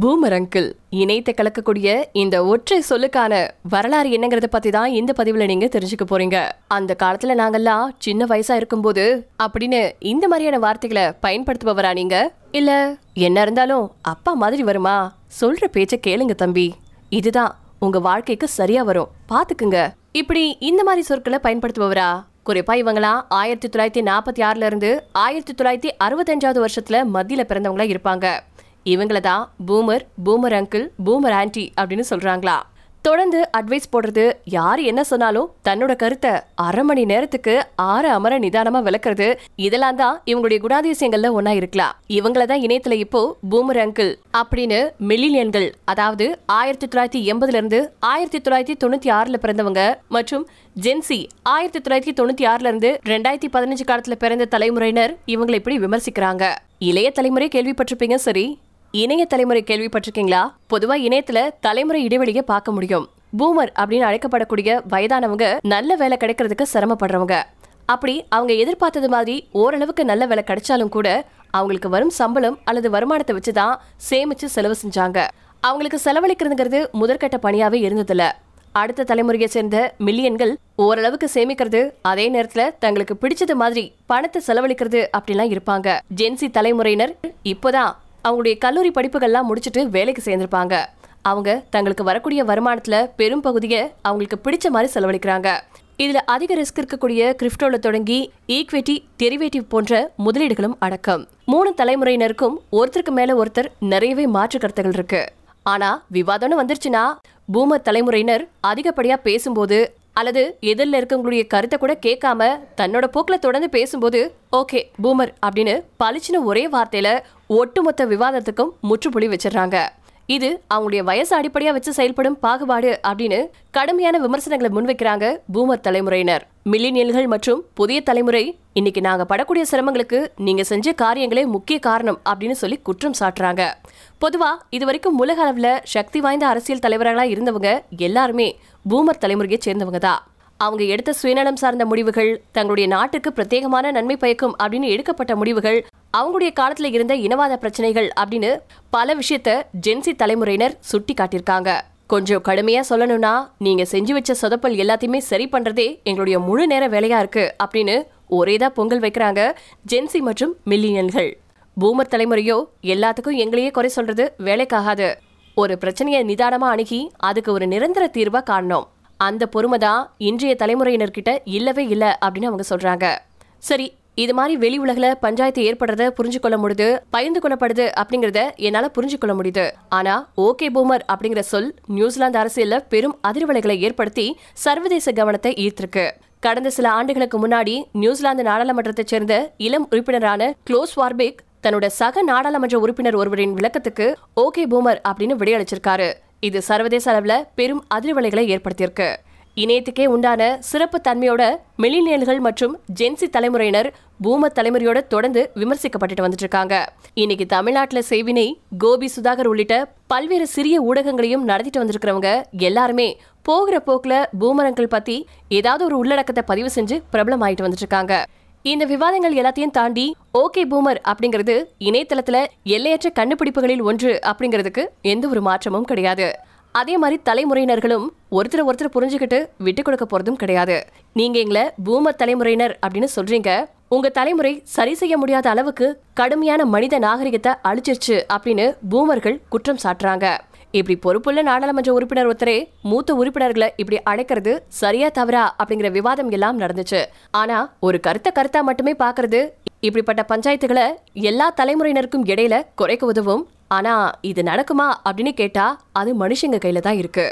Boomer uncle இணையத்தை கலக்கக்கூடிய இந்த ஒற்றை சொல்லுக்கான வரலாறு என்னங்கறத பத்தி தான் இந்த பதிவுல நீங்க தெரிஞ்சுக்க போறீங்க. அந்த காலத்துல நாங்கெல்லாம் சின்ன வயசா இருக்கும்போது அப்படின்னு இந்த மாதிரியான வார்த்தைகளை பயன்படுத்துபவரா நீங்க? இல்ல என்ன இருந்தாலும் அப்பா மாதிரி வருமா? சொல்ற பேச்ச கேளுங்க தம்பி. இதுதான் உங்க வாழ்க்கைக்கு சரியா வரும். பாத்துக்குங்க. இப்படி இந்த மாதிரி சொற்களை பயன்படுத்துபவரா? குறிப்பா இவங்களாம் ஆயிரத்தி தொள்ளாயிரத்தி நாற்பத்தி ஆறுல இருந்து ஆயிரத்தி தொள்ளாயிரத்தி அறுபத்தஞ்சாவது வருஷத்துல மத்தியில பிறந்தவங்களா இருப்பாங்க. இவங்கள தான் boomer boomer uncle boomer aunty அப்படின்னு சொல்றாங்களா. தொடர்ந்து அட்வைஸ் போடுறது யார் என்ன சொன்னாலும் தன்னோட கருத்தை அரை மணி நேரத்துக்கு ஆற அமர நிதானமா விளக்குறது இதெல்லாம் தான் இவங்களுடைய குணாதிசயங்கள்ல ஒன்னா இருக்கலாம். இவங்களதான் இணையத்துல இப்போ பூமர் அங்கிள் அப்படின்னு மில்லினியன்கள் அதாவது ஆயிரத்தி தொள்ளாயிரத்தி எண்பதுல இருந்து ஆயிரத்தி தொள்ளாயிரத்தி தொண்ணூத்தி ஆறுல பிறந்தவங்க மற்றும் ஜென்சி ஆயிரத்தி தொள்ளாயிரத்தி தொண்ணூத்தி ஆறுல இருந்து ரெண்டாயிரத்தி பதினஞ்சு காலத்துல பிறந்த தலைமுறையினர் இவங்களை இப்படி விமர்சிக்கிறாங்க. இளைய தலைமுறை கேள்விப்பட்டிருப்பீங்க சரி இணைய தலைமுறை கேள்விப்பட்டிருக்கீங்களா பொதுவா இணையத்துல தலைமுறை இடைவெளியை பார்க்க முடியும். பூமர் அப்படின்னு அழைக்கப்படக்கூடிய வயதானவங்க நல்ல வேலை கிடைக்கிறதுக்கு சிரமப்படுறவங்க. அப்படி அவங்க எதிர்பார்த்தது மாதிரி ஓரளவுக்கு நல்ல வேலை கிடைச்சாலும் கூட அவங்களுக்கு வரும் சம்பளம் அல்லது வருமானத்தை வச்சுதான் சேமிச்சு செலவு செஞ்சாங்க. அவங்களுக்கு செலவழிக்கிறதுங்கிறது முதற்கட்ட பணியாவே இருந்ததில்ல. அடுத்த தலைமுறையை சேர்ந்த மில்லியன்கள் ஓரளவுக்கு சேமிக்கிறது அதே நேரத்துல தங்களுக்கு பிடிச்சது மாதிரி பணத்தை செலவழிக்கிறது அப்படிலாம் இருப்பாங்க. ஜென்சி தலைமுறையினர் இப்போதான் அவங்களுடைய கல்லூரி படிப்புகள்லாம் முடிச்சுட்டு வேலைக்கு சேர்ந்திருப்பாங்க. அவங்க தங்களுக்கு வரக்கூடிய வருமானத்துல பெரும் பகுதியை அவங்களுக்கு பிடிச்ச மாதிரி செலவழிக்கிறாங்க. இதுல அதிக ரிஸ்க் இருக்கக்கூடிய கிரிப்டோல தொடங்கி ஈக்விட்டி டெரிவேட்டிவ் போன்ற முதலீடுகளும் அடக்கம். மூணு தலைமுறையினருக்கும் ஒருத்தருக்கு மேல ஒருத்தர் நிறையவே மாற்று கருத்துகள் இருக்கு. ஆனா விவாதம்னு வந்துருச்சுன்னா பூமர் தலைமுறையினர் அதிகப்படியா பேசும்போது அல்லது எதிரில் இருக்கவங்களுடைய கருத்தை கூட கேட்காம தன்னோட போக்கில் தொடர்ந்து பேசும்போது ஓகே பூமர் அப்படின்னு பளிச்சுன்னு ஒரே வார்த்தையில ஒட்டுமொத்த விவாதத்துக்கும் முற்றுப்புள்ளி வச்சிடுறாங்க. இது அவங்களுடைய வயசு அடிப்படையா வச்சு செயல்படும் பாகுபாடு அப்படின்னு கடுமையான விமர்சனங்களை முன்வைக்கிறாங்க பூமர் தலைமுறையினர். மில்லினியல்கள் மற்றும் புதிய தலைமுறை இன்னைக்கு நாங்க படக்கூடிய சிரமங்களுக்கு நீங்க செஞ்ச காரியங்களே முக்கிய காரணம் அப்படின்னு சொல்லி குற்றம் சாட்டுறாங்க. பொதுவா இது வரைக்கும் உலக அளவுல சக்தி வாய்ந்த அரசியல் தலைவர்களா இருந்தவங்க எல்லாருமே பூமர் தலைமுறையை சேர்ந்தவங்க தான். அவங்க எடுத்த சுயநலம் சார்ந்த முடிவுகள் தங்களுடைய நாட்டுக்கு பிரத்யேகமான நன்மை பயக்கும் அப்படின்னு எடுக்கப்பட்ட முடிவுகள் அவங்களுடைய காலத்துல இருந்த இனவாத பிரச்சனைகள் அப்படின்னு பல விஷயத்த ஜென்சி தலைமுறையினர் சுட்டி காட்டியிருக்காங்க கொஞ்சம் கடுமையா சொல்லணும்னா நீங்க செஞ்சு வச்ச சொதப்பல் எல்லாத்தையுமே சரி பண்றதே எங்களுடைய முழு நேர வேலையா இருக்கு அப்படின்னு ஒரேதா பொங்கல் வைக்கிறாங்க ஜென்சி மற்றும் மில்லியன்கள் பூமர் தலைமுறையோ எல்லாத்துக்கும் எங்களையே குறை சொல்றது வேலைக்காகாது. ஒரு பிரச்சனையை நிதானமா அணுகி அதுக்கு ஒரு நிரந்தர தீர்வா காணணும். அந்த பொறுமை தான் இன்றைய தலைமுறையினர்கிட்ட இல்லவே இல்லை அப்படின்னு அவங்க சொல்றாங்க. சரி இது மாதிரி வெளி உலகில் பஞ்சாயத்து ஏற்படுறத புரிஞ்சு கொள்ள முடியுது பயந்து கொள்ளப்படுது அப்படிங்கறத என்னால புரிஞ்சு கொள்ள முடியுது. ஆனா ஓகே பூமர் அப்படிங்கிற சொல் நியூசிலாந்து அரசியல்ல பெரும் அதிர்வலைகளை ஏற்படுத்தி சர்வதேச கவனத்தை ஈர்த்திருக்கு. கடந்த சில ஆண்டுகளுக்கு முன்னாடி நியூசிலாந்து நாடாளுமன்றத்தைச் சேர்ந்த இளம் உறுப்பினரான க்ளோஸ் வார்பிக் தன்னோட சக நாடாளுமன்ற உறுப்பினர் ஒருவரின் விளக்கத்துக்கு ஓகே பூமர் அப்படின்னு விடையளிச்சிருக்காரு. இது சர்வதேச அளவுல பெரும் அதிர்வலைகளை ஏற்படுத்தியிருக்கு. இணையத்துக்கே உண்டான சிறப்பு தன்மையோட மில்லினியல்கள் மற்றும் ஜென்சி தலைமுறையினர் பூமர் தலைமுறையோட தொடர்ந்து விமர்சிக்கப்பட்டுட்டு வந்துட்டு இருக்காங்க இன்னைக்கு தமிழ்நாட்டில் செய்வினை கோபி சுதாகர் உள்ளிட்ட பல்வேறு சிறிய ஊடகங்களையும் நடத்திட்டு வந்திருக்கிறவங்க எல்லாருமே போகிற போக்குல பூமரங்கள் பத்தி ஏதாவது ஒரு உள்ளடக்கத்தை பதிவு செஞ்சு பிரபலம் ஆயிட்டு வந்துட்டு இருக்காங்க இந்த விவாதங்கள் எல்லாத்தையும் தாண்டி ஓகே பூமர் அப்படிங்கிறது இணையதளத்துல எல்லையற்ற கண்டுபிடிப்புகளில் ஒன்று அப்படிங்கிறதுக்கு எந்த ஒரு மாற்றமும் கிடையாது. அதே மாதிரி தலைமுறையினர்களும் ஒருத்தரை ஒருத்தர் புரிஞ்சுக்கிட்டு விட்டு கொடுக்க போறதும் கிடையாது. நீங்க எங்களை பூமர் தலைமுறையினர் அப்படின்னு சொல்றீங்க. உங்க தலைமுறை சரி செய்ய முடியாத அளவுக்கு கடுமையான மனித நாகரிகத்தை அழிச்சிருச்சு அப்படின்னு பூமர்கள் குற்றம் சாட்டுறாங்க. இப்படி பொறுப்புள்ள நாடாளுமன்ற உறுப்பினர் ஒருத்தரே மூத்த உறுப்பினர்களை இப்படி அழைக்கிறது சரியா தவறா அப்படிங்கிற விவாதம் எல்லாம் நடந்துச்சு. ஆனா ஒரு கருத்தை கருத்தா மட்டுமே பாக்குறது இப்படிப்பட்ட பஞ்சாயத்துகளை எல்லா தலைமுறையினருக்கும் இடையில குறைக்க உதவும் ஆனா இது நடக்குமா அப்படின்னு கேட்டா அது மனுஷங்க கையில தான் இருக்கு.